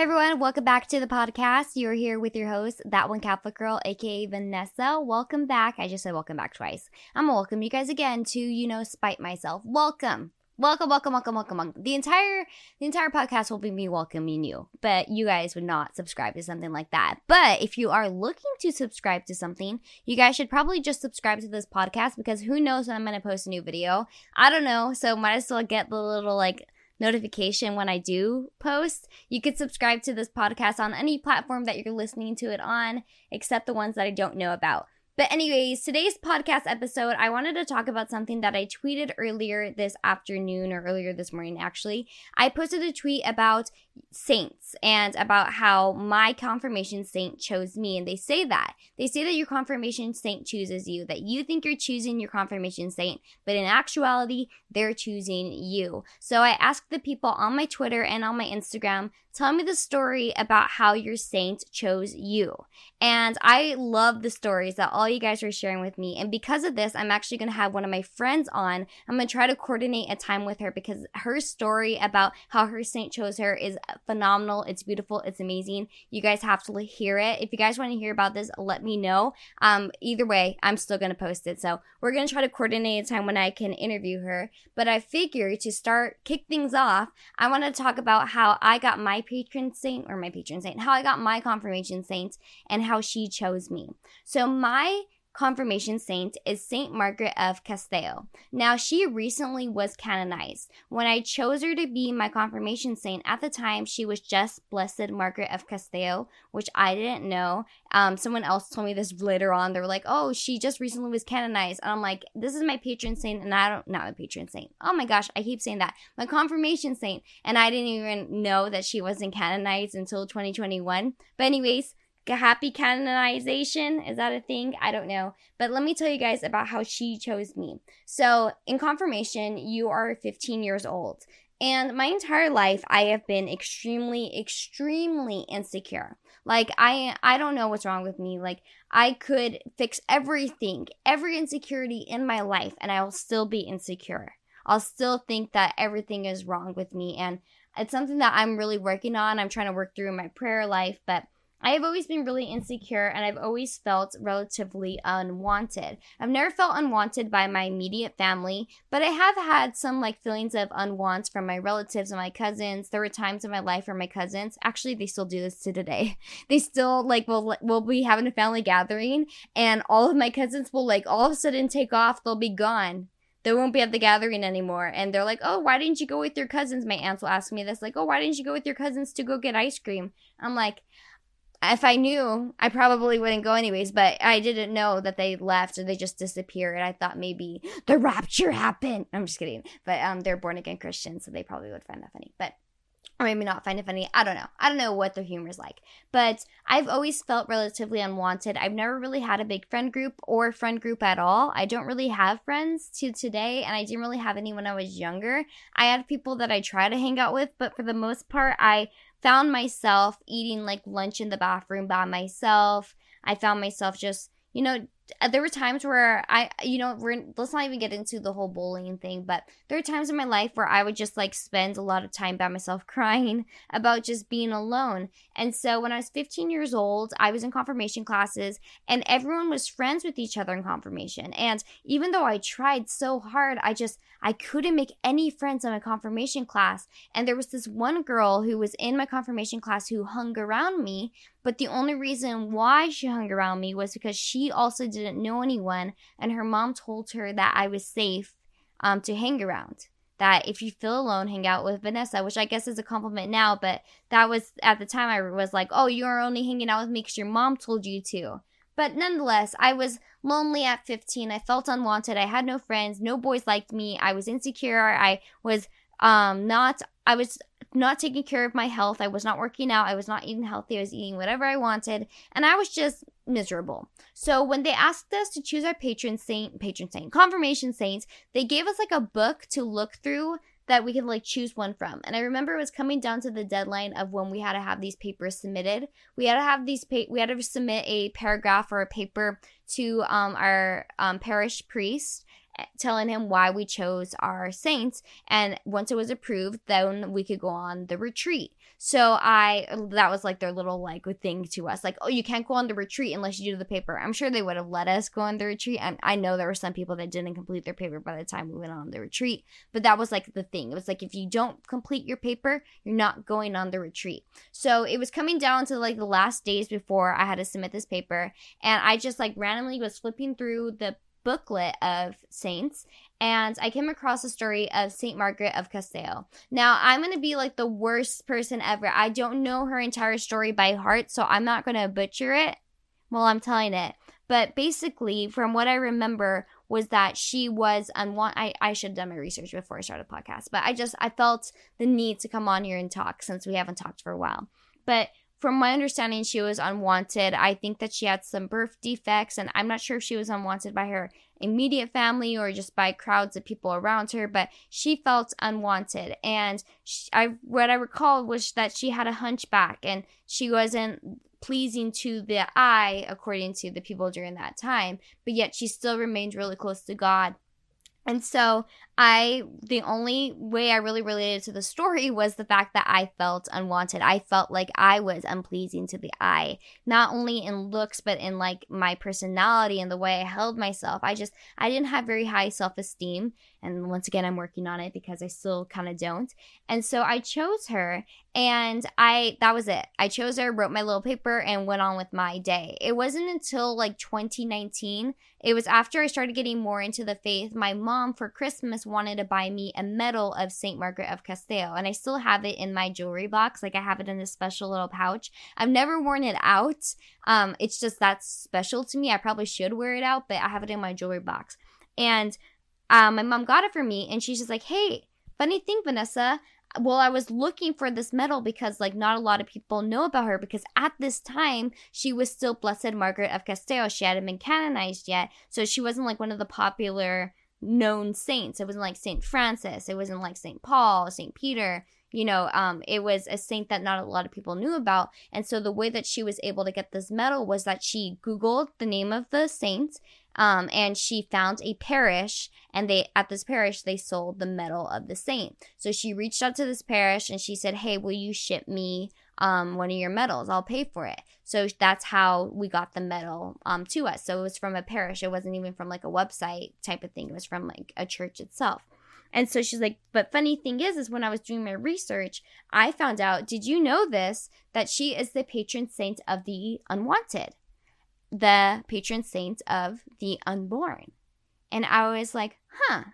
Hey everyone, welcome back to the podcast. You're here with your host, That One Catholic Girl, aka Vanessa. Welcome back. I just said welcome back twice. I'm gonna welcome you guys again to, you know, spite myself. Welcome. Welcome, welcome, welcome, welcome, welcome. The entire the entire podcast will be me welcoming you, but you guys would not subscribe to something like that. But if you are looking to subscribe to something, you guys should probably just subscribe to this podcast because who knows when I'm gonna post a new video. I don't know, so might as well get the little like notification when I do post. You could subscribe to this podcast on any platform that you're listening to it on, except the ones that I don't know about. But, anyways, today's podcast episode, I wanted to talk about something that I tweeted earlier this afternoon or earlier this morning, actually. I posted a tweet about saints and about how my confirmation saint chose me. And they say that. They say that your confirmation saint chooses you, that you think you're choosing your confirmation saint, but in actuality, they're choosing you. So I asked the people on my Twitter and on my Instagram Tell me the story about how your saint chose you. And I love the stories that all you guys are sharing with me. And because of this, I'm actually going to have one of my friends on. I'm going to try to coordinate a time with her because her story about how her saint chose her is phenomenal. It's beautiful. It's amazing. You guys have to hear it. If you guys want to hear about this, let me know. Um, either way, I'm still going to post it. So we're going to try to coordinate a time when I can interview her. But I figure to start kick things off, I want to talk about how I got my patron saint or my patron saint, how I got my confirmation saint and how she chose me. So my confirmation saint is Saint Margaret of Castile. Now, she recently was canonized. When I chose her to be my confirmation saint, at the time she was just Blessed Margaret of Castile, which I didn't know. Um, someone else told me this later on. They were like, "Oh, she just recently was canonized," and I'm like, "This is my patron saint, and I don't not my patron saint. Oh my gosh, I keep saying that my confirmation saint, and I didn't even know that she wasn't canonized until 2021. But anyways." Happy canonization. Is that a thing? I don't know. But let me tell you guys about how she chose me. So, in confirmation, you are 15 years old. And my entire life, I have been extremely, extremely insecure. Like I, I don't know what's wrong with me. Like I could fix everything, every insecurity in my life, and I will still be insecure. I'll still think that everything is wrong with me, and it's something that I'm really working on. I'm trying to work through in my prayer life, but I have always been really insecure and I've always felt relatively unwanted. I've never felt unwanted by my immediate family, but I have had some like feelings of unwants from my relatives and my cousins. There were times in my life where my cousins, actually they still do this to today. They still like will will be having a family gathering and all of my cousins will like all of a sudden take off, they'll be gone they won't be at the gathering anymore. And they're like, oh, why didn't you go with your cousins? My aunts will ask me this, like, oh, why didn't you go with your cousins to go get ice cream? I'm like, if I knew, I probably wouldn't go anyways, but I didn't know that they left or they just disappeared. I thought maybe the rapture happened. I'm just kidding. But um they're born again Christians, so they probably would find that funny. But or maybe not find it funny. I don't know. I don't know what their humor is like. But I've always felt relatively unwanted. I've never really had a big friend group or friend group at all. I don't really have friends to today, and I didn't really have any when I was younger. I had people that I try to hang out with, but for the most part, I found myself eating like lunch in the bathroom by myself. I found myself just, you know, Uh, there were times where I, you know, we're, let's not even get into the whole bullying thing, but there are times in my life where I would just like spend a lot of time by myself crying about just being alone. And so when I was 15 years old, I was in confirmation classes and everyone was friends with each other in confirmation. And even though I tried so hard, I just, I couldn't make any friends in my confirmation class. And there was this one girl who was in my confirmation class who hung around me but the only reason why she hung around me was because she also didn't know anyone, and her mom told her that I was safe um, to hang around. That if you feel alone, hang out with Vanessa, which I guess is a compliment now, but that was at the time I was like, oh, you're only hanging out with me because your mom told you to. But nonetheless, I was lonely at 15. I felt unwanted. I had no friends. No boys liked me. I was insecure. I was um not I was not taking care of my health. I was not working out. I was not eating healthy. I was eating whatever I wanted. And I was just miserable. So when they asked us to choose our patron saint, patron saint, confirmation saints, they gave us like a book to look through that we could like choose one from. And I remember it was coming down to the deadline of when we had to have these papers submitted. We had to have these pa- we had to submit a paragraph or a paper to um, our um, parish priest telling him why we chose our saints. And once it was approved, then we could go on the retreat. So I, that was like their little like thing to us, like, oh, you can't go on the retreat unless you do the paper. I'm sure they would have let us go on the retreat. And I know there were some people that didn't complete their paper by the time we went on the retreat, but that was like the thing. It was like if you don't complete your paper, you're not going on the retreat. So it was coming down to like the last days before I had to submit this paper, and I just like randomly was flipping through the booklet of saints and I came across a story of Saint Margaret of Castile. Now, I'm going to be like the worst person ever. I don't know her entire story by heart, so I'm not going to butcher it while I'm telling it. But basically, from what I remember, was that she was unwanted. I, I should have done my research before I started the podcast, but I just I felt the need to come on here and talk since we haven't talked for a while. But from my understanding, she was unwanted. I think that she had some birth defects, and I'm not sure if she was unwanted by her immediate family or just by crowds of people around her, but she felt unwanted. And she, I, what I recall was that she had a hunchback and she wasn't pleasing to the eye, according to the people during that time, but yet she still remained really close to God. And so I, the only way I really related to the story was the fact that I felt unwanted. I felt like I was unpleasing to the eye, not only in looks, but in like my personality and the way I held myself. I just, I didn't have very high self esteem. And once again, I'm working on it because I still kind of don't. And so I chose her and I, that was it. I chose her, wrote my little paper, and went on with my day. It wasn't until like 2019, it was after I started getting more into the faith. My mom for Christmas wanted to buy me a medal of St. Margaret of Castile, and I still have it in my jewelry box. Like I have it in a special little pouch. I've never worn it out. Um, it's just that's special to me. I probably should wear it out, but I have it in my jewelry box. And um, my mom got it for me, and she's just like, "Hey, funny thing, Vanessa." well i was looking for this medal because like not a lot of people know about her because at this time she was still blessed margaret of castile she hadn't been canonized yet so she wasn't like one of the popular known saints. It wasn't like Saint Francis. It wasn't like Saint Paul, Saint Peter. You know, um, it was a saint that not a lot of people knew about. And so the way that she was able to get this medal was that she Googled the name of the saint, um, and she found a parish, and they at this parish they sold the medal of the saint. So she reached out to this parish and she said, "Hey, will you ship me um, one of your medals. I'll pay for it. So that's how we got the medal um, to us. So it was from a parish. It wasn't even from like a website type of thing. It was from like a church itself. And so she's like, but funny thing is, is when I was doing my research, I found out, did you know this? That she is the patron saint of the unwanted, the patron saint of the unborn. And I was like, huh,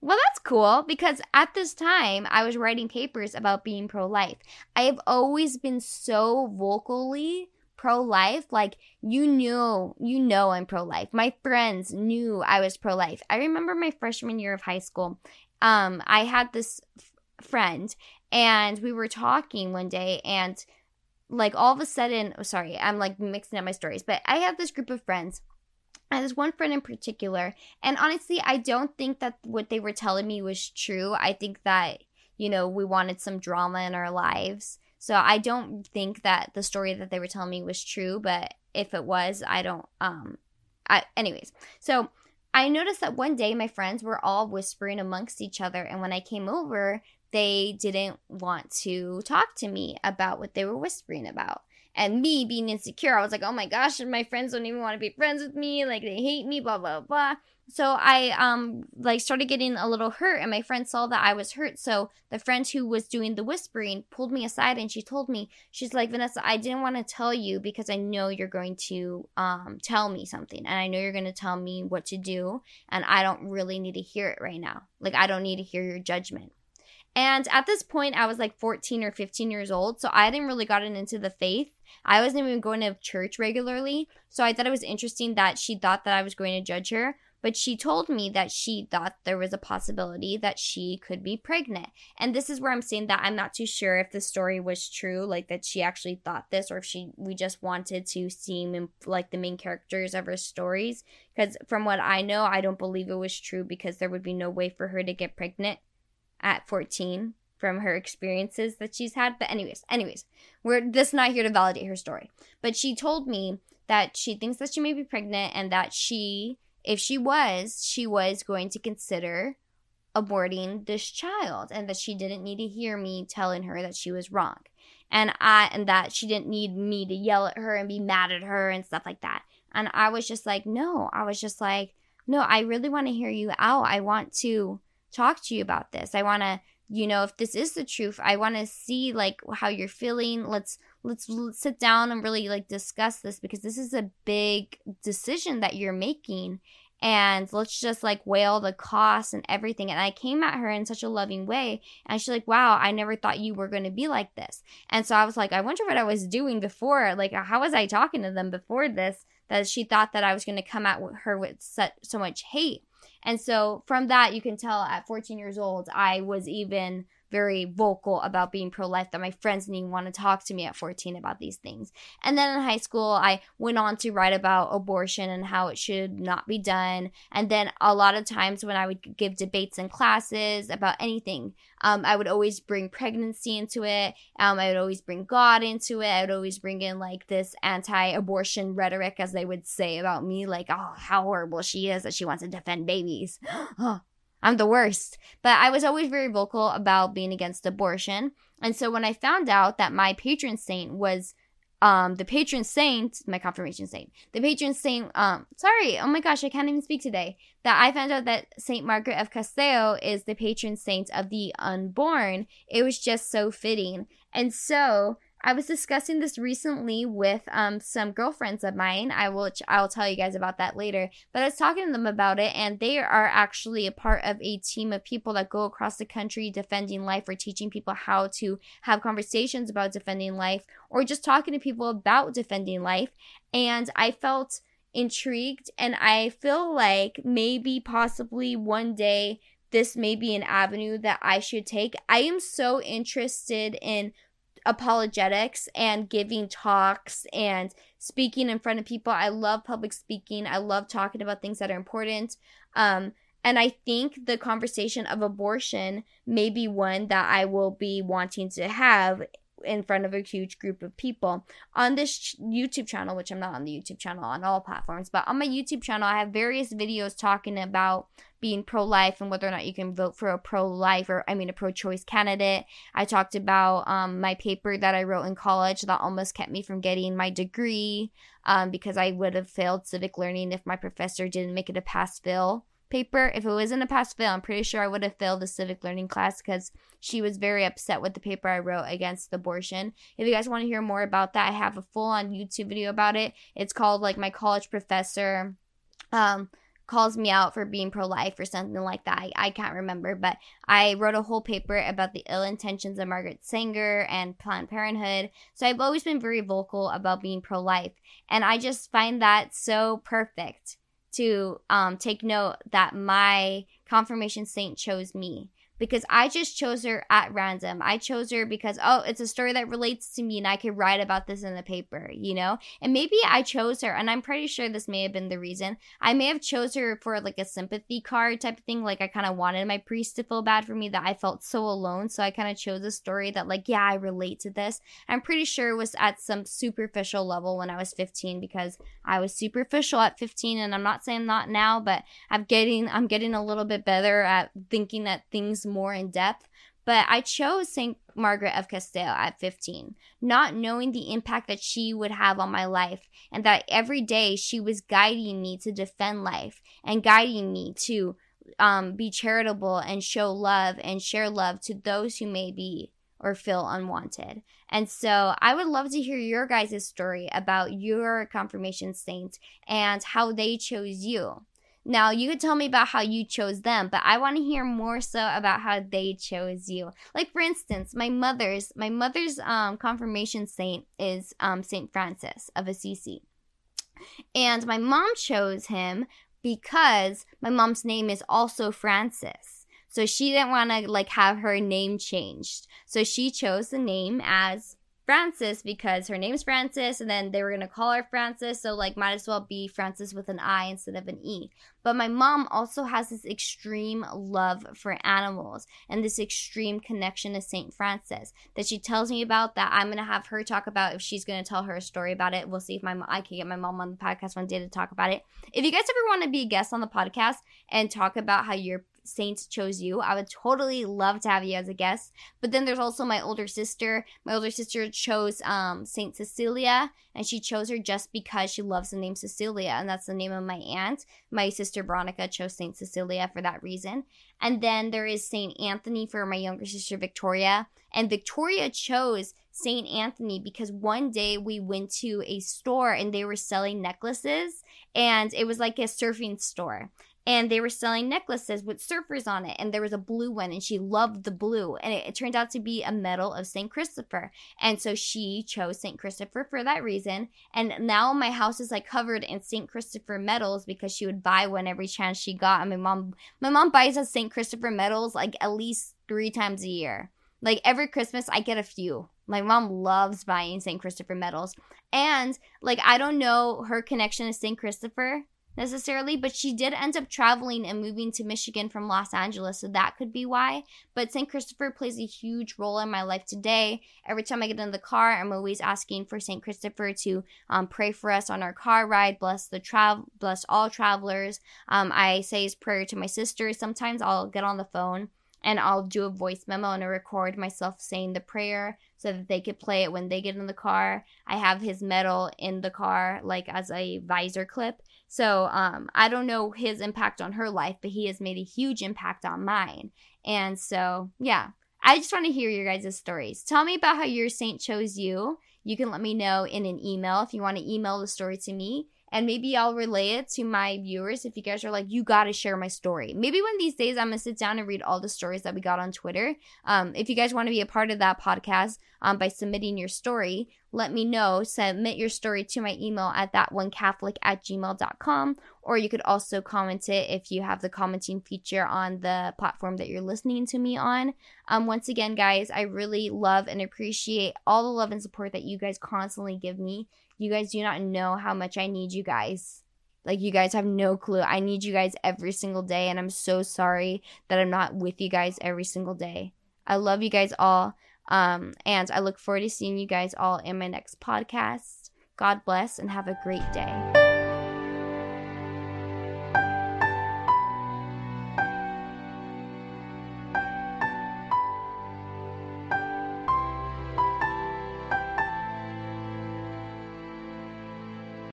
well, that's cool because at this time I was writing papers about being pro life. I have always been so vocally pro life. Like, you knew, you know, I'm pro life. My friends knew I was pro life. I remember my freshman year of high school. Um, I had this f- friend and we were talking one day and like all of a sudden, oh, sorry, I'm like mixing up my stories, but I have this group of friends and there's one friend in particular. And honestly, I don't think that what they were telling me was true. I think that, you know, we wanted some drama in our lives. So I don't think that the story that they were telling me was true, but if it was, I don't um I anyways. So I noticed that one day my friends were all whispering amongst each other and when I came over, they didn't want to talk to me about what they were whispering about. And me being insecure, I was like, oh my gosh, and my friends don't even want to be friends with me. Like they hate me, blah, blah, blah. So I um like started getting a little hurt and my friend saw that I was hurt. So the friend who was doing the whispering pulled me aside and she told me, she's like, Vanessa, I didn't want to tell you because I know you're going to um tell me something and I know you're going to tell me what to do and I don't really need to hear it right now. Like I don't need to hear your judgment. And at this point, I was like 14 or 15 years old. So I hadn't really gotten into the faith. I wasn't even going to church regularly. So I thought it was interesting that she thought that I was going to judge her. But she told me that she thought there was a possibility that she could be pregnant. And this is where I'm saying that I'm not too sure if the story was true, like that she actually thought this, or if she we just wanted to seem like the main characters of her stories. Because from what I know, I don't believe it was true because there would be no way for her to get pregnant at 14 from her experiences that she's had. But anyways, anyways, we're just not here to validate her story. But she told me that she thinks that she may be pregnant and that she if she was, she was going to consider aborting this child and that she didn't need to hear me telling her that she was wrong. And I and that she didn't need me to yell at her and be mad at her and stuff like that. And I was just like, no, I was just like, no, I really want to hear you out. I want to talk to you about this. I want to, you know, if this is the truth, I want to see like how you're feeling. Let's let's sit down and really like discuss this because this is a big decision that you're making and let's just like weigh all the costs and everything. And I came at her in such a loving way. And she's like, wow, I never thought you were going to be like this. And so I was like, I wonder what I was doing before. Like, how was I talking to them before this? That she thought that I was going to come at her with such, so much hate. And so from that, you can tell at 14 years old, I was even very vocal about being pro life that my friends didn't even want to talk to me at 14 about these things. And then in high school, I went on to write about abortion and how it should not be done. And then a lot of times when I would give debates in classes about anything, um, I would always bring pregnancy into it. Um, I would always bring God into it. I would always bring in like this anti abortion rhetoric, as they would say about me, like, oh, how horrible she is that she wants to defend babies. I'm the worst. But I was always very vocal about being against abortion. And so when I found out that my patron saint was um the patron saint, my confirmation saint, the patron saint, um, sorry, oh my gosh, I can't even speak today. That I found out that Saint Margaret of Castell is the patron saint of the unborn. It was just so fitting. And so I was discussing this recently with um, some girlfriends of mine. I will I'll tell you guys about that later. But I was talking to them about it, and they are actually a part of a team of people that go across the country defending life or teaching people how to have conversations about defending life or just talking to people about defending life. And I felt intrigued, and I feel like maybe possibly one day this may be an avenue that I should take. I am so interested in apologetics and giving talks and speaking in front of people. I love public speaking. I love talking about things that are important. Um, and I think the conversation of abortion may be one that I will be wanting to have in front of a huge group of people on this YouTube channel, which I'm not on the YouTube channel on all platforms, but on my YouTube channel, I have various videos talking about being pro life and whether or not you can vote for a pro life or, I mean, a pro choice candidate. I talked about um, my paper that I wrote in college that almost kept me from getting my degree um, because I would have failed civic learning if my professor didn't make it a pass fail paper. If it wasn't a pass fail, I'm pretty sure I would have failed the civic learning class because she was very upset with the paper I wrote against abortion. If you guys want to hear more about that, I have a full on YouTube video about it. It's called like my college professor um calls me out for being pro life or something like that. I, I, can't remember, but I wrote a whole paper about the ill intentions of Margaret Sanger and Planned Parenthood. So I've always been very vocal about being pro life. And I just find that so perfect to um, take note that my confirmation saint chose me because I just chose her at random. I chose her because, oh, it's a story that relates to me and I could write about this in the paper, you know? And maybe I chose her, and I'm pretty sure this may have been the reason. I may have chose her for like a sympathy card type of thing. Like I kind of wanted my priest to feel bad for me that I felt so alone. So I kind of chose a story that like, yeah, I relate to this. I'm pretty sure it was at some superficial level when I was 15 because I was superficial at 15 and I'm not saying not now, but I'm getting I'm getting a little bit better at thinking that things more in depth. But I chose St. Margaret of Castell at 15, not knowing the impact that she would have on my life, and that every day she was guiding me to defend life and guiding me to um, be charitable and show love and share love to those who may be or feel unwanted. And so I would love to hear your guys' story about your confirmation saint and how they chose you. Now, you could tell me about how you chose them, but I want to hear more so about how they chose you. Like for instance, my mother's my mother's um, confirmation saint is um, Saint Francis of Assisi, and my mom chose him because my mom's name is also Frances. So she didn't want to like have her name changed. So she chose the name as Frances because her name's Frances, and then they were gonna call her Frances, so like might as well be Francis with an I instead of an E. But my mom also has this extreme love for animals and this extreme connection to Saint Francis that she tells me about. That I'm gonna have her talk about if she's gonna tell her a story about it. We'll see if my I can get my mom on the podcast one day to talk about it. If you guys ever want to be a guest on the podcast and talk about how your Saints chose you. I would totally love to have you as a guest. But then there's also my older sister. My older sister chose um, Saint Cecilia, and she chose her just because she loves the name Cecilia, and that's the name of my aunt. My sister Veronica chose Saint Cecilia for that reason. And then there is Saint Anthony for my younger sister Victoria, and Victoria chose Saint Anthony because one day we went to a store and they were selling necklaces, and it was like a surfing store and they were selling necklaces with surfers on it and there was a blue one and she loved the blue and it, it turned out to be a medal of st christopher and so she chose st christopher for that reason and now my house is like covered in st christopher medals because she would buy one every chance she got and my mom my mom buys us st christopher medals like at least three times a year. Like every christmas i get a few my mom loves buying st christopher medals and like i don't know her connection to st christopher necessarily, but she did end up traveling and moving to Michigan from Los Angeles, so that could be why. But St. Christopher plays a huge role in my life today. Every time I get in the car, I'm always asking for St. Christopher to um, pray for us on our car ride, bless the travel, bless all travelers. Um, I say his prayer to my sister. Sometimes I'll get on the phone and I'll do a voice memo and I record myself saying the prayer so that they could play it when they get in the car. I have his medal in the car, like as a visor clip. So um, I don't know his impact on her life, but he has made a huge impact on mine. And so, yeah, I just want to hear your guys' stories. Tell me about how your saint chose you. You can let me know in an email if you want to email the story to me and maybe I'll relay it to my viewers if you guys are like, you got to share my story. Maybe one of these days I'm to sit down and read all the stories that we got on Twitter. Um, if you guys want to be a part of that podcast um, by submitting your story, let me know. Submit your story to my email at thatonecatholic at gmail.com. Or you could also comment it if you have the commenting feature on the platform that you're listening to me on. Um, once again, guys, I really love and appreciate all the love and support that you guys constantly give me. You guys do not know how much I need you guys. Like, you guys have no clue. I need you guys every single day, and I'm so sorry that I'm not with you guys every single day. I love you guys all. Um, and I look forward to seeing you guys all in my next podcast. God bless and have a great day.